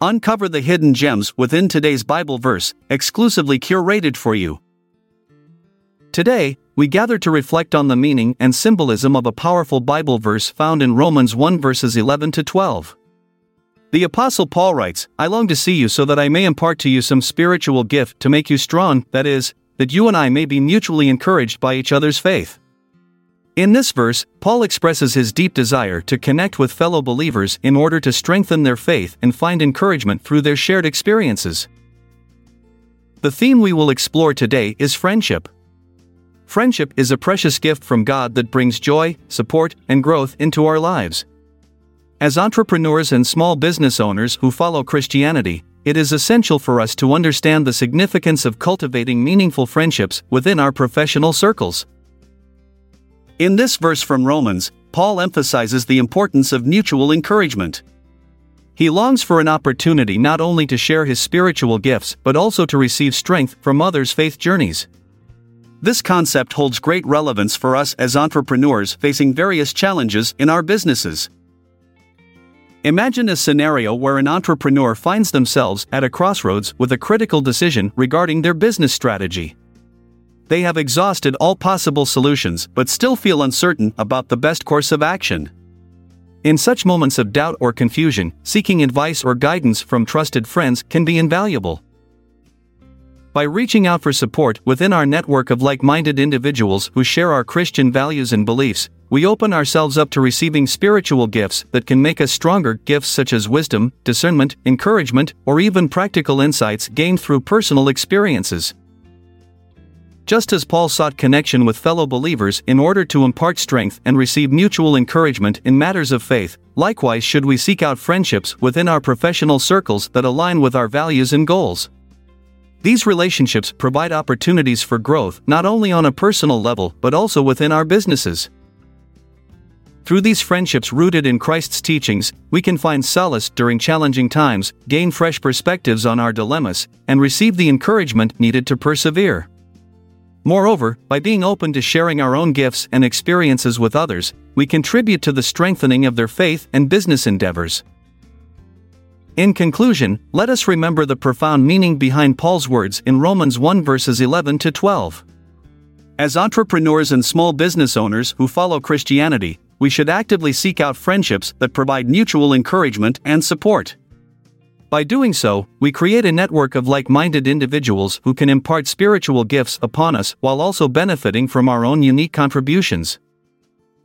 Uncover the hidden gems within today's Bible verse, exclusively curated for you. Today, we gather to reflect on the meaning and symbolism of a powerful Bible verse found in Romans 1 verses 11 to 12. The Apostle Paul writes, I long to see you so that I may impart to you some spiritual gift to make you strong, that is, that you and I may be mutually encouraged by each other's faith. In this verse, Paul expresses his deep desire to connect with fellow believers in order to strengthen their faith and find encouragement through their shared experiences. The theme we will explore today is friendship. Friendship is a precious gift from God that brings joy, support, and growth into our lives. As entrepreneurs and small business owners who follow Christianity, it is essential for us to understand the significance of cultivating meaningful friendships within our professional circles. In this verse from Romans, Paul emphasizes the importance of mutual encouragement. He longs for an opportunity not only to share his spiritual gifts but also to receive strength from others' faith journeys. This concept holds great relevance for us as entrepreneurs facing various challenges in our businesses. Imagine a scenario where an entrepreneur finds themselves at a crossroads with a critical decision regarding their business strategy. They have exhausted all possible solutions but still feel uncertain about the best course of action. In such moments of doubt or confusion, seeking advice or guidance from trusted friends can be invaluable. By reaching out for support within our network of like minded individuals who share our Christian values and beliefs, we open ourselves up to receiving spiritual gifts that can make us stronger, gifts such as wisdom, discernment, encouragement, or even practical insights gained through personal experiences. Just as Paul sought connection with fellow believers in order to impart strength and receive mutual encouragement in matters of faith, likewise should we seek out friendships within our professional circles that align with our values and goals. These relationships provide opportunities for growth not only on a personal level but also within our businesses. Through these friendships rooted in Christ's teachings, we can find solace during challenging times, gain fresh perspectives on our dilemmas, and receive the encouragement needed to persevere. Moreover, by being open to sharing our own gifts and experiences with others, we contribute to the strengthening of their faith and business endeavors. In conclusion, let us remember the profound meaning behind Paul's words in Romans 1 verses 11 to 12. As entrepreneurs and small business owners who follow Christianity, we should actively seek out friendships that provide mutual encouragement and support. By doing so, we create a network of like minded individuals who can impart spiritual gifts upon us while also benefiting from our own unique contributions.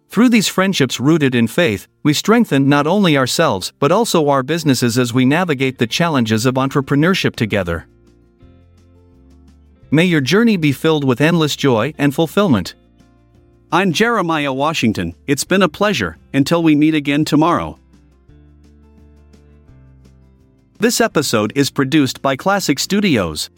Through these friendships rooted in faith, we strengthen not only ourselves but also our businesses as we navigate the challenges of entrepreneurship together. May your journey be filled with endless joy and fulfillment. I'm Jeremiah Washington, it's been a pleasure, until we meet again tomorrow. This episode is produced by Classic Studios.